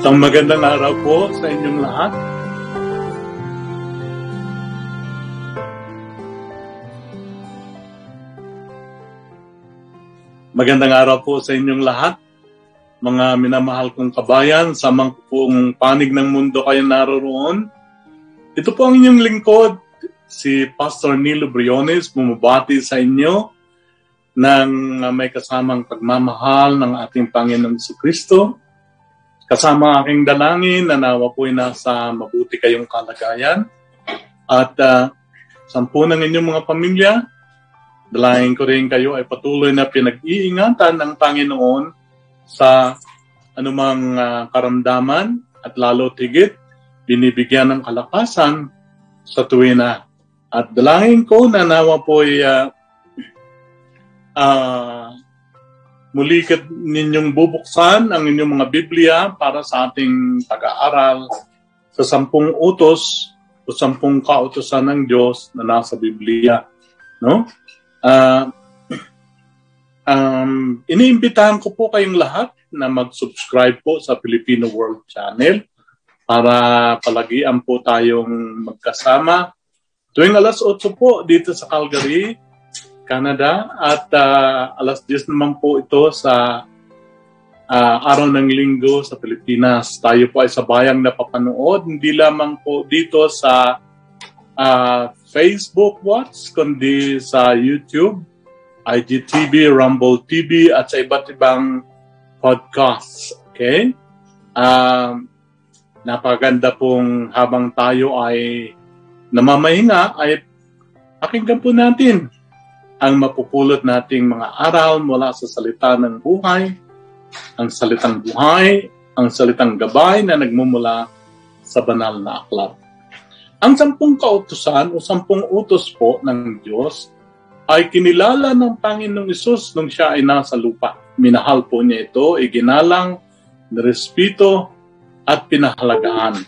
Isang magandang araw po sa inyong lahat. Magandang araw po sa inyong lahat. Mga minamahal kong kabayan, sa mga pong panig ng mundo kayo naroroon. Ito po ang inyong lingkod, si Pastor Nilo Briones, bumabati sa inyo ng may kasamang pagmamahal ng ating Panginoong Kristo. Kasama ang aking dalangin na nawa po'y nasa mabuti kayong kalagayan. At uh, sampu ng inyong mga pamilya, dalangin ko rin kayo ay patuloy na pinag-iingatan ng Panginoon sa anumang uh, karamdaman at lalo tigit binibigyan ng kalakasan sa tuwina. At dalangin ko na nawa po'y uh, uh, muli ka ninyong bubuksan ang inyong mga Biblia para sa ating pag-aaral sa sampung utos o sampung kautosan ng Diyos na nasa Biblia. No? Uh, um, iniimbitahan ko po kayong lahat na mag-subscribe po sa Filipino World Channel para palagian po tayong magkasama. Tuwing alas 8 po dito sa Calgary, Canada at uh, alas 10 naman po ito sa uh, araw ng linggo sa Pilipinas. Tayo po ay sabayang napapanood, hindi lamang po dito sa uh, Facebook Watch, kundi sa YouTube, IGTV, Rumble TV, at sa iba't ibang podcasts. Okay? Um, napaganda pong habang tayo ay namamahinga, ay pakinggan po natin ang mapupulot nating mga aral mula sa salita ng buhay, ang salitang buhay, ang salitang gabay na nagmumula sa banal na aklat. Ang sampung kautusan o sampung utos po ng Diyos ay kinilala ng Panginoong Isus nung siya ay nasa lupa. Minahal po niya ito, iginalang, nirespeto, at pinahalagaan.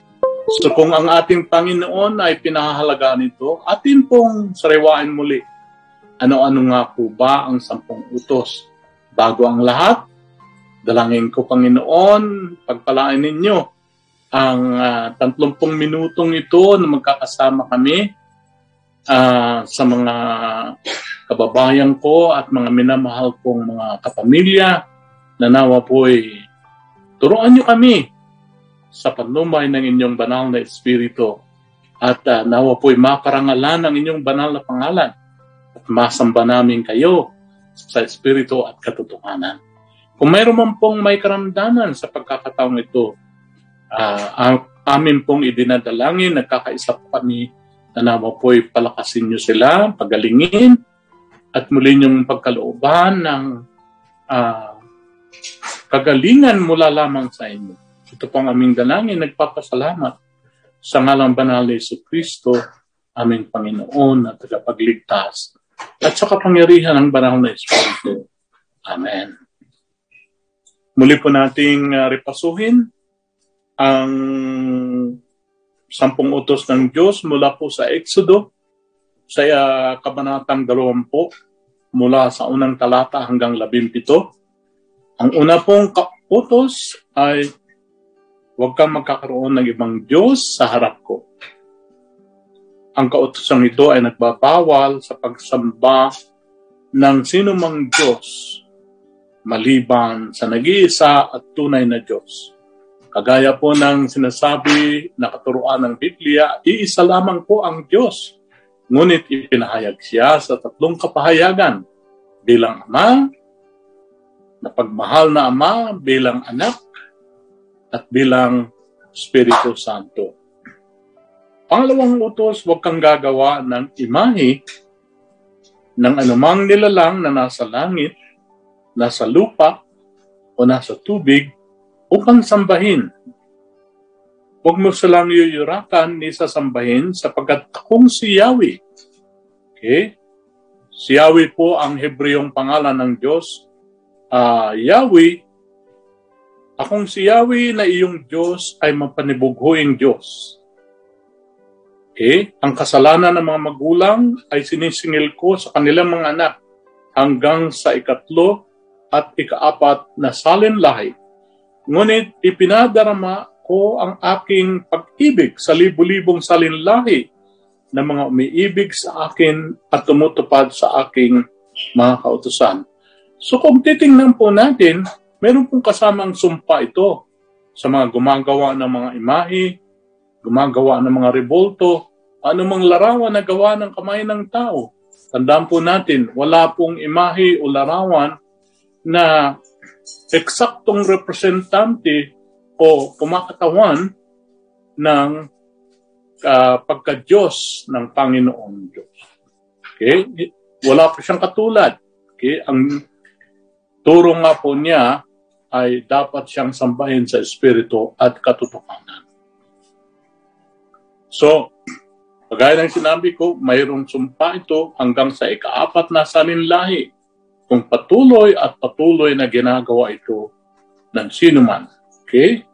So kung ang ating Panginoon ay pinahalagaan ito, atin pong sariwain muli ano-ano nga po ba ang sampung utos? Bago ang lahat, dalangin ko Panginoon, pagpalain ninyo ang uh, ah, 30 minutong ito na magkakasama kami uh, sa mga kababayan ko at mga minamahal kong mga kapamilya na nawa po'y turuan nyo kami sa panlumay ng inyong banal na espiritu at uh, nawa po'y makarangalan ang inyong banal na pangalan at masamba namin kayo sa Espiritu at katotohanan. Kung mayroon man pong may karamdaman sa pagkakataong ito, uh, amin pong idinadalangin, nagkakaisa po kami na nawa po'y palakasin nyo sila, pagalingin, at muli niyong pagkalooban ng uh, kagalingan mula lamang sa inyo. Ito pong aming dalangin, nagpapasalamat sa ngalang banal ni Kristo, aming Panginoon at tagapagligtas at sa kapangyarihan ng banal na Espiritu. Amen. Muli po nating uh, repasuhin ang sampung utos ng Diyos mula po sa Exodo sa uh, kabanatang 20 mula sa unang talata hanggang 17. Ang una pong utos ay huwag kang magkakaroon ng ibang Diyos sa harap ko ang kautosang ito ay nagbabawal sa pagsamba ng sino mang Diyos maliban sa nag-iisa at tunay na Diyos. Kagaya po ng sinasabi na katuruan ng Biblia, iisa lamang po ang Diyos. Ngunit ipinahayag siya sa tatlong kapahayagan bilang Ama, na pagmahal na Ama, bilang anak, at bilang Espiritu Santo. Pangalawang utos, huwag kang gagawa ng imahe ng anumang nilalang na nasa langit, nasa lupa, o nasa tubig upang sambahin. Huwag mo silang yuyurakan ni sasambahin sapagkat akong si Yahweh. Okay? Si Yahweh po ang Hebreyong pangalan ng Diyos. Uh, Yahweh, akong si Yahweh na iyong Diyos ay mapanibughuing Diyos Okay? Ang kasalanan ng mga magulang ay sinisingil ko sa kanilang mga anak hanggang sa ikatlo at ikaapat na salin lahi. Ngunit ipinadarama ko ang aking pag-ibig sa libu-libong salinlahi na mga umiibig sa akin at tumutupad sa aking mga kautusan. So kung titingnan po natin, meron pong kasamang sumpa ito sa mga gumagawa ng mga imahe, gumagawa ng mga revolto, anumang larawan na gawa ng kamay ng tao. Tandaan po natin, wala pong imahe o larawan na eksaktong representante o kumakatawan ng uh, pagka-Diyos ng Panginoon Diyos. Okay? Wala pa siyang katulad. Okay? Ang turo nga po niya ay dapat siyang sambahin sa Espiritu at katotohanan. So, kagaya ng sinabi ko, mayroong sumpa ito hanggang sa ikaapat na salinlahi kung patuloy at patuloy na ginagawa ito ng sino man. Okay?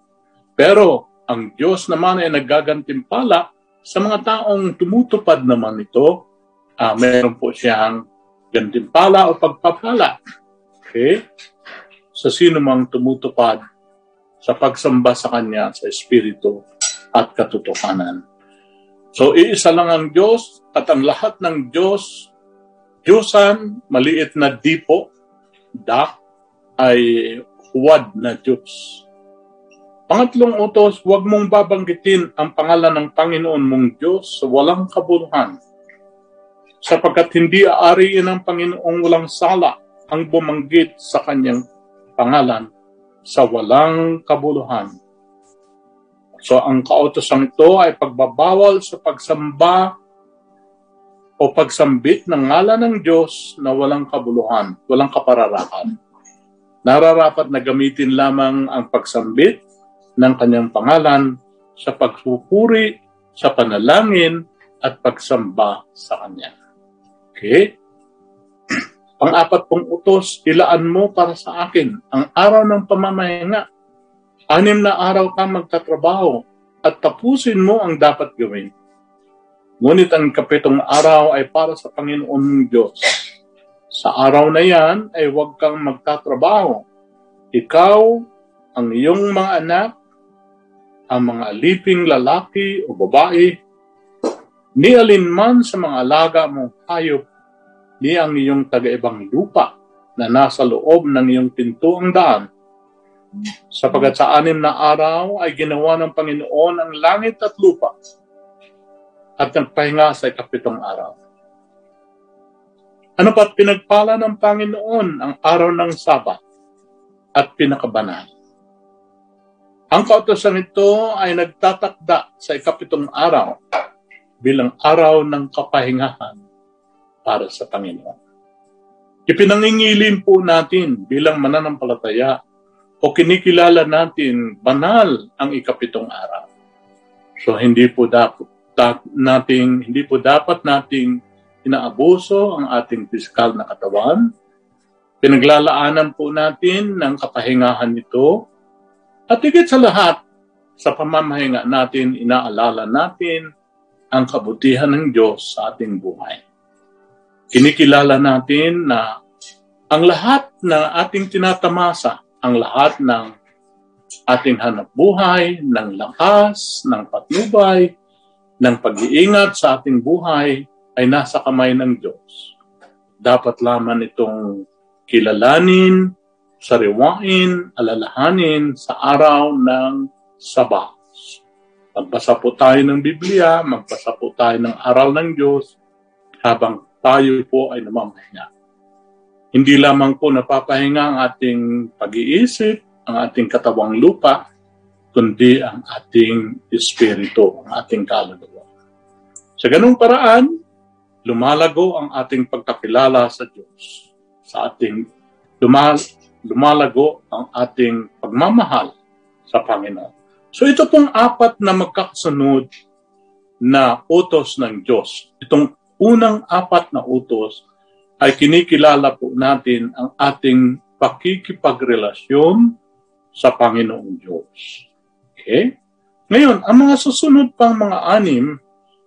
Pero ang Diyos naman ay naggagantimpala sa mga taong tumutupad naman ito. Uh, meron po siyang gantimpala o pagpapala. Okay? Sa sino mang tumutupad sa pagsamba sa Kanya sa Espiritu at katotohanan. So, iisa lang ang Diyos at ang lahat ng Diyos, Diyosan, maliit na dipo, da, ay huwad na Diyos. Pangatlong utos, huwag mong babanggitin ang pangalan ng Panginoon mong Diyos sa walang kabuluhan. Sapagkat hindi aariin ng Panginoong walang sala ang bumanggit sa kanyang pangalan sa walang kabuluhan. So ang kautosan ito ay pagbabawal sa pagsamba o pagsambit ng ngalan ng Diyos na walang kabuluhan, walang kapararakan. Nararapat na gamitin lamang ang pagsambit ng kanyang pangalan sa pagpupuri, sa panalangin, at pagsamba sa kanya. Okay? Pang-apat pong utos, ilaan mo para sa akin ang araw ng pamamahinga. Anim na araw ka magtatrabaho at tapusin mo ang dapat gawin. Ngunit ang kapitong araw ay para sa Panginoon Diyos. Sa araw na yan ay huwag kang magtatrabaho. Ikaw, ang iyong mga anak, ang mga aliping lalaki o babae, ni alinman sa mga alaga mong hayop, ni ang iyong taga-ibang lupa na nasa loob ng iyong pintuang daan. Sapagat sa anim na araw ay ginawa ng Panginoon ang langit at lupa at nagpahinga sa ikapitong araw. Ano pa't pinagpala ng Panginoon ang araw ng Sabat at pinakabanal? Ang kautosan ito ay nagtatakda sa ikapitong araw bilang araw ng kapahingahan para sa Panginoon. Ipinangingilin po natin bilang mananampalataya o kinikilala natin banal ang ikapitong araw. So hindi po dapat nating hindi po dapat nating inaabuso ang ating pisikal na katawan. Pinaglalaanan po natin ng kapahingahan nito at higit sa lahat, sa pamamahinga natin, inaalala natin ang kabutihan ng Diyos sa ating buhay. Kinikilala natin na ang lahat na ating tinatamasa, ang lahat ng ating hanap buhay, ng lakas, ng patnubay, ng pag-iingat sa ating buhay ay nasa kamay ng Diyos. Dapat lamang itong kilalanin, sariwain, alalahanin sa araw ng Sabat. Magbasa po tayo ng Biblia, magbasa po tayo ng aral ng Diyos habang tayo po ay namamahinga. Hindi lamang po napapahinga ang ating pag-iisip, ang ating katawang lupa, kundi ang ating espiritu, ang ating kaluluwa. Sa ganung paraan, lumalago ang ating pagkakilala sa Diyos. Sa ating lumal lumalago ang ating pagmamahal sa Panginoon. So ito pong apat na magkakasunod na utos ng Diyos. Itong unang apat na utos ay kinikilala po natin ang ating pakikipagrelasyon sa Panginoong Diyos. Okay? Ngayon, ang mga susunod pang mga anim,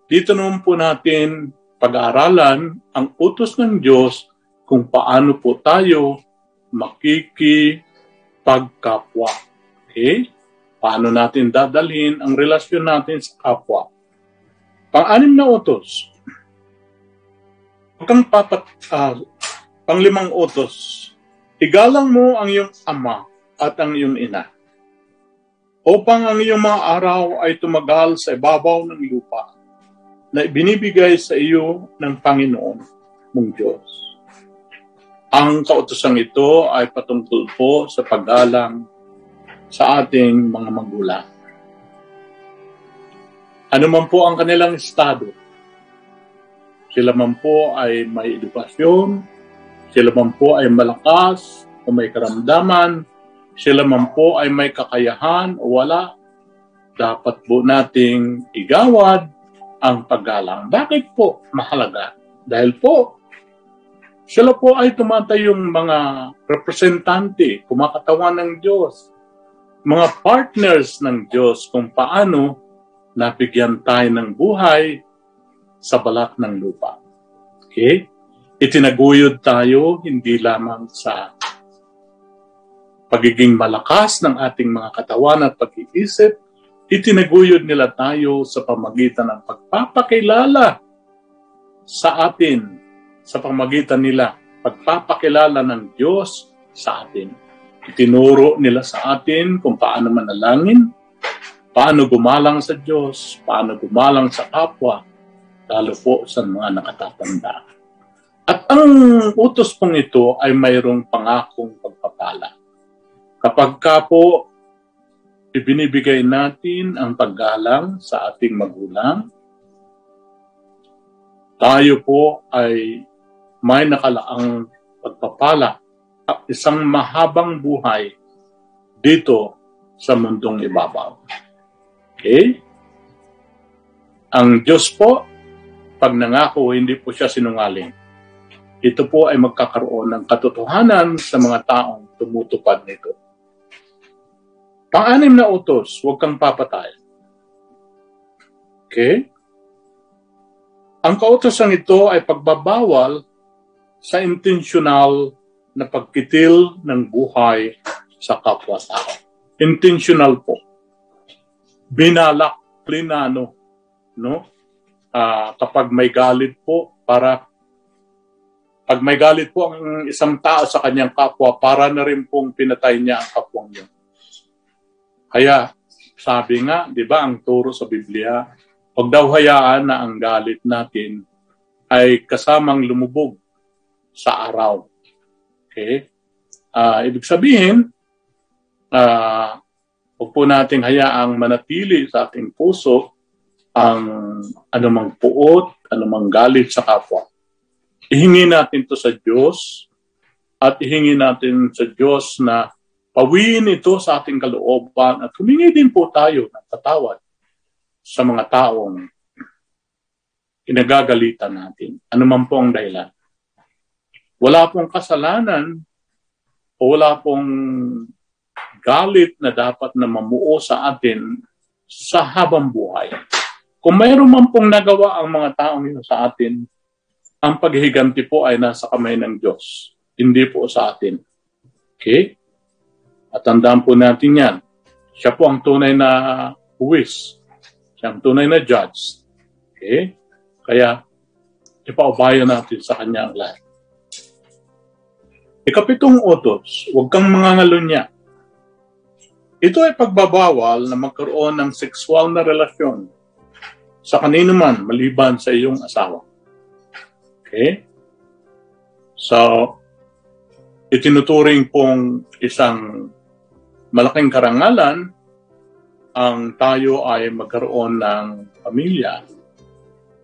dito naman po natin pag-aaralan ang utos ng Diyos kung paano po tayo makikipagkapwa. Okay? Paano natin dadalhin ang relasyon natin sa kapwa? Pang-anim na utos. Kang papat, uh, pang-limang utos. Igalang mo ang iyong ama at ang iyong ina upang ang iyong mga araw ay tumagal sa ibabaw ng lupa na binibigay sa iyo ng Panginoon mong Diyos. Ang kautosang ito ay patungkol po sa paggalang sa ating mga magulang. Ano man po ang kanilang estado, sila man po ay may edukasyon, sila man po ay malakas o may karamdaman, sila man po ay may kakayahan o wala, dapat po nating igawad ang paggalang. Bakit po mahalaga? Dahil po, sila po ay tumatayong mga representante, kumakatawan ng Diyos mga partners ng Diyos kung paano nabigyan tayo ng buhay sa balat ng lupa. Okay? Itinaguyod tayo hindi lamang sa pagiging malakas ng ating mga katawan at pag-iisip, itinaguyod nila tayo sa pamagitan ng pagpapakilala sa atin, sa pamagitan nila, pagpapakilala ng Diyos sa atin. Itinuro nila sa atin kung paano manalangin, paano gumalang sa Diyos, paano gumalang sa kapwa, lalo po sa mga nakatatanda. At ang utos pong ito ay mayroong pangakong pagpapala. Kapag ka po ibinibigay natin ang paggalang sa ating magulang, tayo po ay may nakalaang pagpapala isang mahabang buhay dito sa mundong ibabaw. Okay? Ang Diyos po, pag nangako, hindi po siya sinungaling. Ito po ay magkakaroon ng katotohanan sa mga taong tumutupad nito. Pang-anim na utos, huwag kang papatay. Okay? Ang kautosan ito ay pagbabawal sa intentional na pagkitil ng buhay sa kapwa-tao. Intentional po. Binalak, plinano, no? Uh, kapag may galit po, para pag may galit po ang isang tao sa kanyang kapwa, para na rin pong pinatay niya ang kapwang niya. Kaya, sabi nga, di ba, ang turo sa Biblia, huwag daw hayaan na ang galit natin ay kasamang lumubog sa araw. Okay? Uh, ibig sabihin, uh, huwag po nating hayaang manatili sa ating puso ang anumang puot, anumang galit sa kapwa. Ihingi natin to sa Diyos at ihingi natin sa Diyos na pawiin ito sa ating kalooban at humingi din po tayo ng tatawad sa mga taong inagagalitan natin. Ano man po ang dahilan. Wala pong kasalanan o wala pong galit na dapat na mamuo sa atin sa habang buhay. Kung mayroon man pong nagawa ang mga taong yun sa atin, ang paghiganti po ay nasa kamay ng Diyos, hindi po sa atin. Okay? At tandaan po natin yan. Siya po ang tunay na huwis. Siya ang tunay na judge. Okay? Kaya, ipaubayan natin sa kanya ang lahat. Ikapitong utos, huwag kang mangangalunya. Ito ay pagbabawal na magkaroon ng sexual na relasyon sa kanino man maliban sa iyong asawa. Okay? So, itinuturing pong isang malaking karangalan ang tayo ay magkaroon ng pamilya.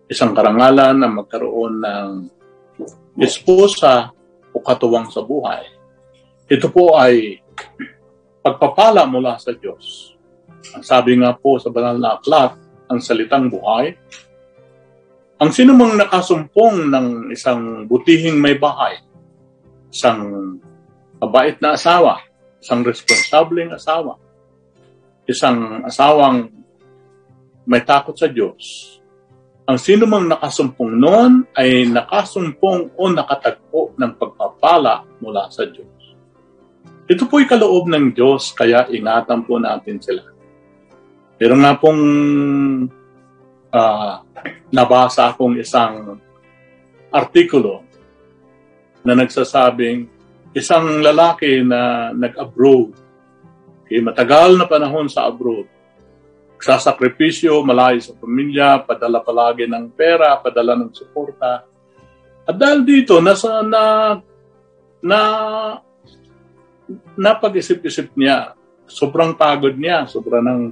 Isang karangalan na magkaroon ng esposa o katuwang sa buhay. Ito po ay pagpapala mula sa Diyos. Ang sabi nga po sa banal na aklat, ang salitang buhay, ang sinumang nakasumpong ng isang butihing may bahay, isang mabait na asawa, isang responsableng asawa, isang asawang may takot sa Diyos, ang sino mang nakasumpong noon ay nakasumpong o nakatagpo ng pagpapala mula sa Diyos. Ito po'y kaloob ng Diyos, kaya ingatan po natin sila. Pero nga pong uh, nabasa akong isang artikulo na nagsasabing isang lalaki na nag-abroad, okay, matagal na panahon sa abroad, sasakripisyo, malayo sa pamilya, padala palagi ng pera, padala ng suporta. At dahil dito, nasa, na, na napag-isip-isip niya, sobrang pagod niya, sobrang ng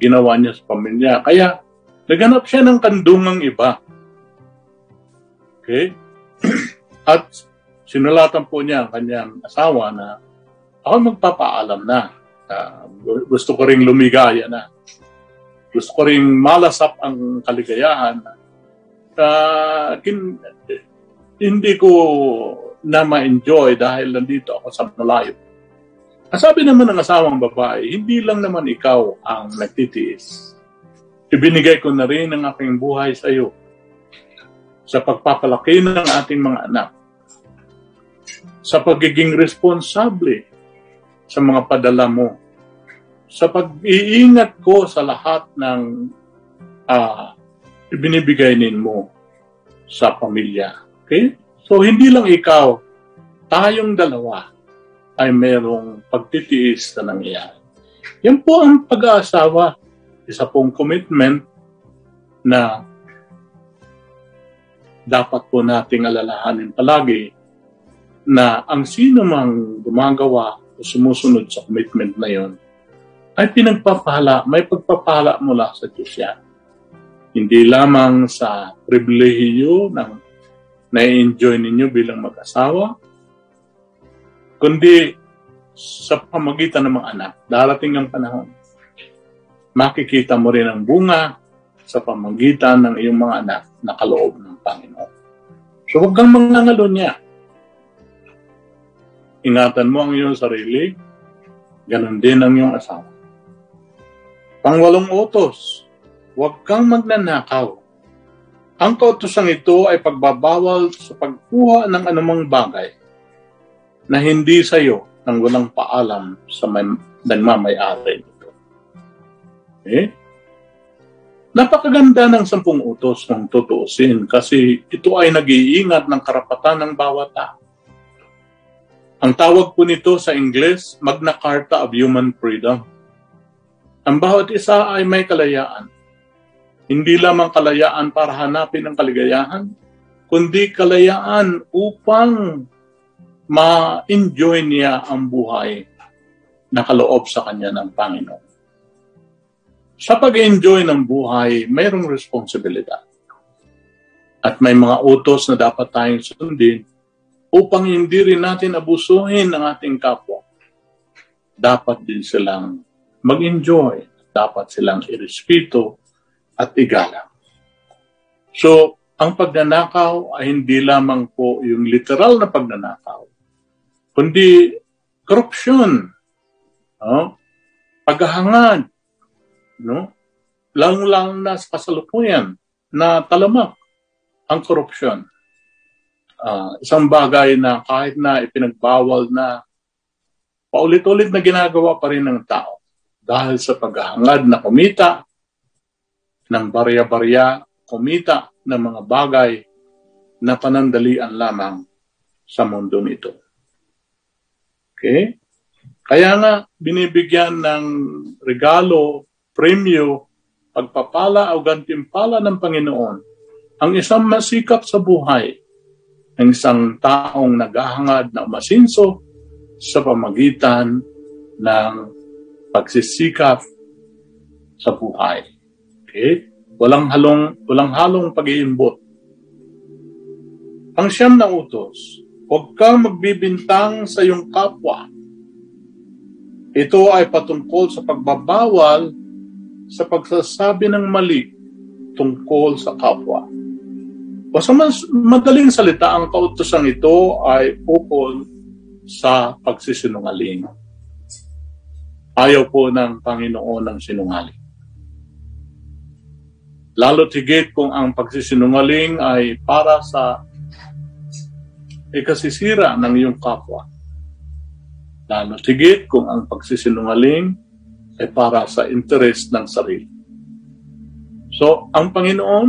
ginawa niya sa pamilya. Kaya, naghanap siya ng kandungang iba. Okay? At sinulatan po niya ang kanyang asawa na ako magpapaalam na. Uh, gusto ko ring lumigaya na. Gusto ko ring malasap ang kaligayahan. Uh, kin, hindi ko na ma-enjoy dahil nandito ako sa malayo sabi naman ng asawang babae, hindi lang naman ikaw ang nagtitiis. Ibinigay ko na rin ang aking buhay sa iyo sa pagpapalaki ng ating mga anak, sa pagiging responsable sa mga padala mo, sa pag-iingat ko sa lahat ng uh, ibinibigay mo sa pamilya. Okay? So, hindi lang ikaw, tayong dalawa ay merong pagtitiis na nangyayari. Yan po ang pag-aasawa. Isa pong commitment na dapat po nating alalahanin palagi na ang sino mang gumagawa o sumusunod sa commitment na yon ay pinagpapala, may pagpapala mula sa Diyos yan. Hindi lamang sa pribilehiyo ng na-enjoy ninyo bilang mag-asawa, kundi sa pamagitan ng mga anak. Darating ang panahon. Makikita mo rin ang bunga sa pamagitan ng iyong mga anak na kaloob ng Panginoon. So huwag kang mangangalo niya. Ingatan mo ang iyong sarili, ganun din ang iyong asawa. Pangwalong utos, huwag kang magnanakaw. Ang kautosang ito ay pagbabawal sa pagkuha ng anumang bagay na hindi sa iyo nang walang paalam sa may, nagmamayari nito. Okay? Napakaganda ng sampung utos ng tutuusin kasi ito ay nag-iingat ng karapatan ng bawat tao. Ang tawag po nito sa Ingles, Magna Carta of Human Freedom. Ang bawat isa ay may kalayaan. Hindi lamang kalayaan para hanapin ang kaligayahan, kundi kalayaan upang ma-enjoy niya ang buhay na kaloob sa kanya ng Panginoon. Sa pag-enjoy ng buhay, mayroong responsibilidad. At may mga utos na dapat tayong sundin upang hindi rin natin abusuhin ang ating kapwa. Dapat din silang mag-enjoy. Dapat silang irespeto at igalang. So, ang pagnanakaw ay hindi lamang po yung literal na pagnanakaw, kundi korupsyon, no? paghahangad, no? lang-lang na sa kasalukuyan na talamak ang korupsyon. Uh, isang bagay na kahit na ipinagbawal na paulit-ulit na ginagawa pa rin ng tao dahil sa paghahangad na kumita ng barya-barya, kumita ng mga bagay na panandalian lamang sa mundo nito. Okay? Kaya nga, binibigyan ng regalo, premyo, pagpapala o gantimpala ng Panginoon ang isang masikap sa buhay, ang isang taong naghahangad na umasinso sa pamagitan ng pagsisikap sa buhay. Okay? Walang halong walang halong pag-iimbot. Ang siyam na utos, Huwag kang magbibintang sa iyong kapwa. Ito ay patungkol sa pagbabawal sa pagsasabi ng mali tungkol sa kapwa. O mas madaling salita, ang kautosan ito ay ukol sa pagsisinungaling. Ayaw po ng Panginoon ng sinungaling. Lalo tigit kung ang pagsisinungaling ay para sa ikasisira ng iyong kapwa. Lalo tigit kung ang pagsisinungaling ay para sa interest ng sarili. So, ang Panginoon,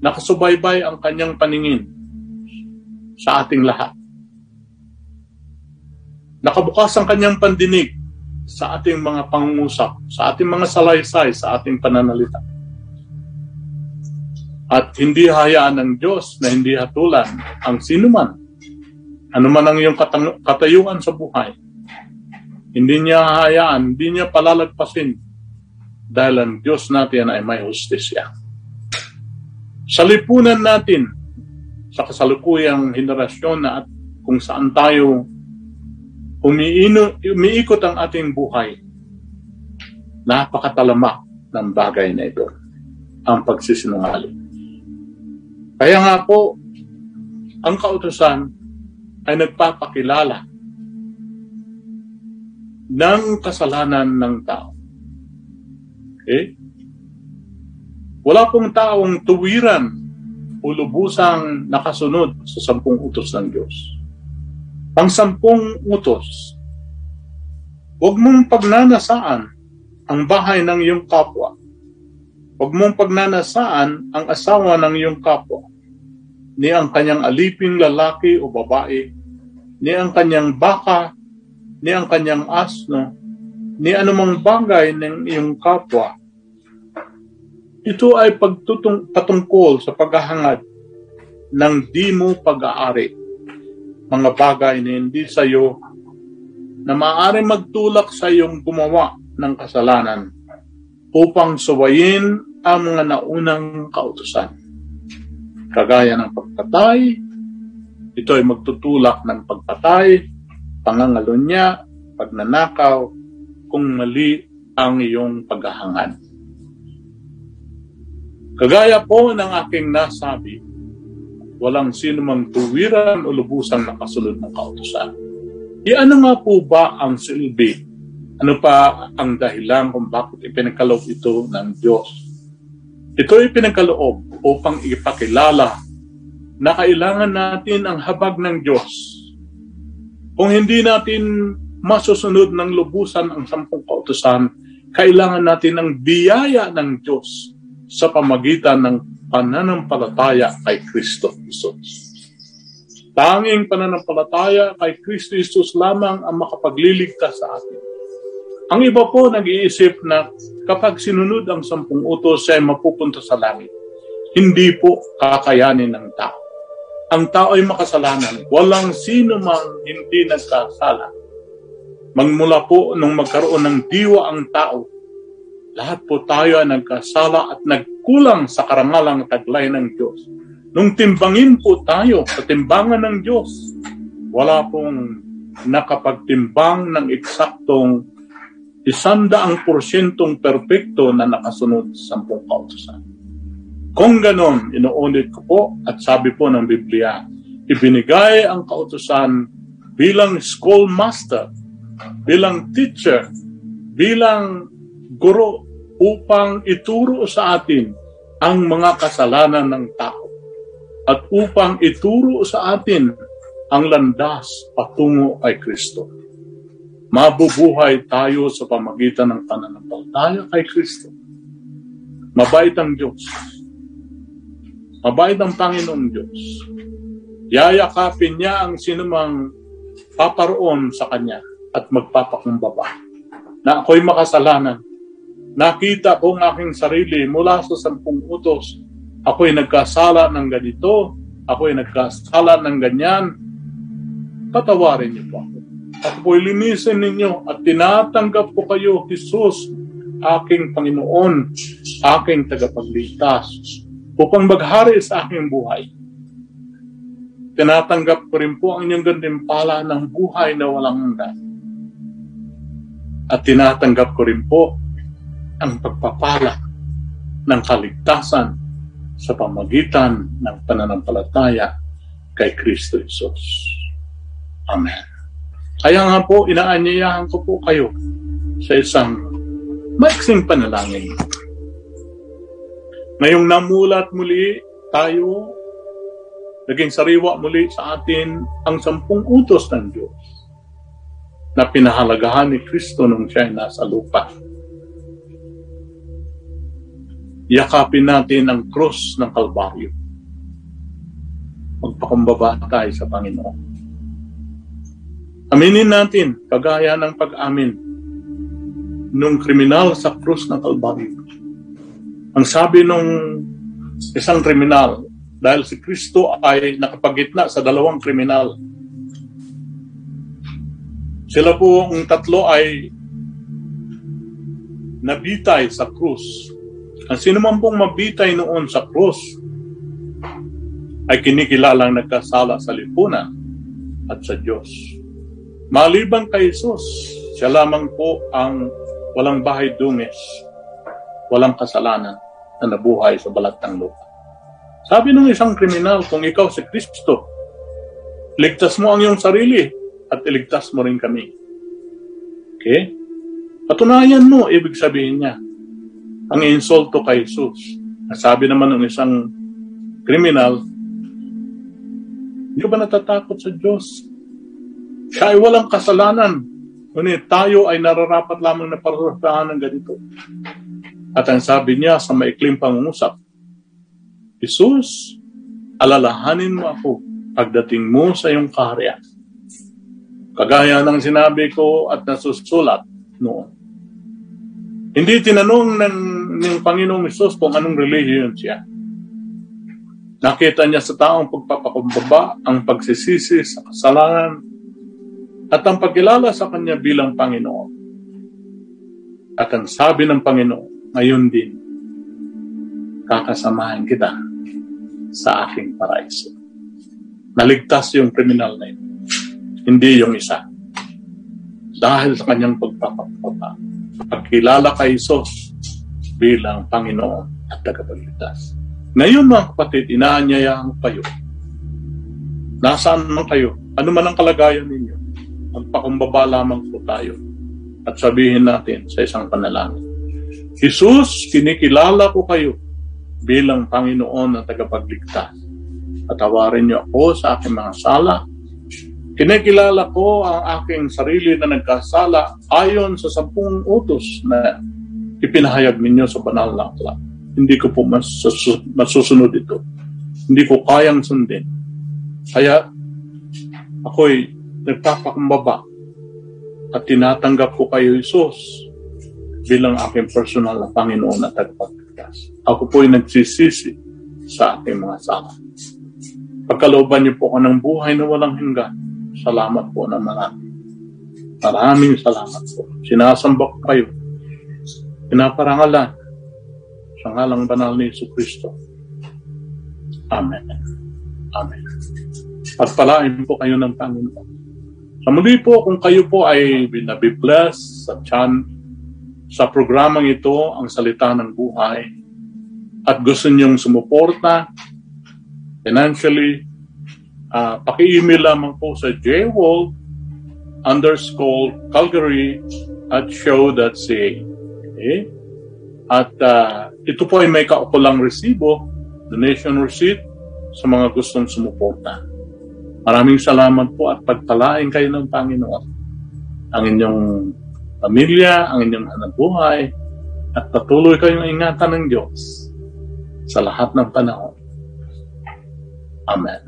nakasubaybay ang kanyang paningin sa ating lahat. Nakabukas ang kanyang pandinig sa ating mga pangungusap, sa ating mga salaysay, sa ating pananalita. At hindi hayaan ng Diyos na hindi hatulan ang sinuman, anuman ang iyong katang- katayuan sa buhay. Hindi niya hayaan, hindi niya palalagpasin dahil ang Diyos natin ay may hustisya. Sa lipunan natin, sa kasalukuyang henerasyon na at kung saan tayo umiino, umiikot ang ating buhay, napakatalamak ng bagay na ito, ang pagsisinungaling. Kaya nga po, ang kautusan ay nagpapakilala ng kasalanan ng tao. Okay? Wala pong taong tuwiran o lubusang nakasunod sa sampung utos ng Diyos. Ang sampung utos, huwag mong pagnanasaan ang bahay ng iyong kapwa. Huwag mong pagnanasaan ang asawa ng iyong kapwa, ni ang kanyang aliping lalaki o babae, ni ang kanyang baka, ni ang kanyang asno, ni anumang bagay ng iyong kapwa. Ito ay pagtutung patungkol sa paghahangad ng di mo pag-aari. Mga bagay na hindi sa iyo na maaari magtulak sa iyong gumawa ng kasalanan upang suwayin ang mga naunang kautusan. Kagaya ng pagpatay, ito ay magtutulak ng pagpatay, pangangalunya, pagnanakaw, kung mali ang iyong paghahangad. Kagaya po ng aking nasabi, walang sino mang tuwiran o lubusang nakasunod ng kautusan. Di ano nga po ba ang silbi? Ano pa ang dahilan kung bakit ipinagkaloob ito ng Diyos? Ito ay pinagkaloob upang ipakilala na kailangan natin ang habag ng Diyos. Kung hindi natin masusunod ng lubusan ang sampung kautusan, kailangan natin ang biyaya ng Diyos sa pamagitan ng pananampalataya kay Kristo Jesus. Tanging pananampalataya kay Kristo Jesus lamang ang makapagliligtas sa atin. Ang iba po nag-iisip na kapag sinunod ang sampung utos ay mapupunta sa langit. Hindi po kakayanin ng tao. Ang tao ay makasalanan. Walang sino mang hindi nagkasala. Magmula po nung magkaroon ng diwa ang tao, lahat po tayo ay nagkasala at nagkulang sa karangalang taglay ng Diyos. Nung timbangin po tayo sa timbangan ng Diyos, wala pong nakapagtimbang ng eksaktong isandaang porsyentong perpekto na nakasunod sa sampung kautusan. Kung ganon, inuulit ko po at sabi po ng Biblia, ibinigay ang kautusan bilang schoolmaster, bilang teacher, bilang guro upang ituro sa atin ang mga kasalanan ng tao at upang ituro sa atin ang landas patungo kay Kristo. Mabubuhay tayo sa pamagitan ng pananampalataya kay Kristo. Mabait ang Diyos. Mabait ang Panginoong Diyos. Yayakapin niya ang sinumang paparoon sa Kanya at magpapakumbaba na ako'y makasalanan nakita ko ang aking sarili mula sa sampung utos. Ako'y nagkasala ng ganito, ako'y nagkasala ng ganyan. Patawarin niyo po ako. At po'y linisin ninyo at tinatanggap ko kayo, Jesus, aking Panginoon, aking tagapagligtas, upang maghari sa aking buhay. Tinatanggap ko rin po ang inyong gantimpala ng buhay na walang hanggan. At tinatanggap ko rin po ang pagpapala ng kaligtasan sa pamagitan ng pananampalataya kay Kristo Jesus. Amen. Kaya nga po, inaanyayahan ko po kayo sa isang maiksing panalangin. Ngayong namulat muli tayo, naging sariwa muli sa atin ang sampung utos ng Diyos. na pinahalagahan ni Kristo nung siya ay nasa lupa. Yakapin natin ang krus ng Kalbaryo. Magpakumbaba tayo sa Panginoon. Aminin natin, kagaya ng pag-amin nung kriminal sa krus ng Kalbaryo. Ang sabi nung isang kriminal, dahil si Kristo ay nakapagitna sa dalawang kriminal, sila po ang tatlo ay nabitay sa krus. Ang sino man pong mabitay noon sa krus ay kinikilalang nagkasala sa lipunan at sa Diyos. Maliban kay Jesus, siya lamang po ang walang bahay dungis, walang kasalanan na nabuhay sa balat ng lupa. Sabi ng isang kriminal, kung ikaw si Kristo, ligtas mo ang iyong sarili at iligtas mo rin kami. Okay? Patunayan mo, ibig sabihin niya, ang insulto kay Jesus. Sabi naman ng isang kriminal, hindi ba natatakot sa Diyos? Siya ay walang kasalanan. Ngunit tayo ay nararapat lamang na parusahan ng ganito. At ang sabi niya sa maikling pangungusap, Jesus, alalahanin mo ako pagdating mo sa iyong kaharian Kagaya ng sinabi ko at nasusulat noon. Hindi tinanong ng, ng Panginoong Isus kung anong religion siya. Nakita niya sa taong pagpapakumbaba ang pagsisisi sa kasalanan at ang pagkilala sa Kanya bilang Panginoon. At ang sabi ng Panginoon, ngayon din, kakasamahan kita sa aking paraiso. Naligtas yung kriminal na ito hindi yung isa. Dahil sa kanyang pagpapakapa, pagkilala kay Isos bilang Panginoon at tagapagligtas. Ngayon mga kapatid, inaanyayahan kayo. Nasaan man kayo? Ano man ang kalagayan ninyo? Magpakumbaba lamang po tayo at sabihin natin sa isang panalangin. Jesus, kinikilala ko kayo bilang Panginoon at tagapagligtas. Patawarin niyo ako sa aking mga sala Kinikilala ko ang aking sarili na nagkasala ayon sa sampung utos na ipinahayag ninyo sa banal na akla. Hindi ko po masus- masusunod ito. Hindi ko kayang sundin. Kaya ako'y nagpapakumbaba at tinatanggap ko kayo Isus bilang aking personal na Panginoon at tagapagligtas. Ako po'y nagsisisi sa aking mga sala. Pagkalooban niyo po ako ng buhay na walang hinggan Salamat po na marami. Maraming salamat po. Sinasamba ko kayo. Pinaparangalan sa ngalang banal ni Yesu Kristo. Amen. Amen. Pagpalain po kayo ng Panginoon. Sa muli po, kung kayo po ay binabibless sa chan, sa programang ito, ang salita ng buhay, at gusto niyong sumuporta financially, uh, paki-email lamang po sa jwolf underscore Calgary at show.ca. Okay? At uh, ito po ay may kaukulang resibo, donation receipt, sa mga gustong sumuporta. Maraming salamat po at pagpalain kayo ng Panginoon. Ang inyong pamilya, ang inyong buhay, at patuloy kayong ingatan ng Diyos sa lahat ng panahon. Amen.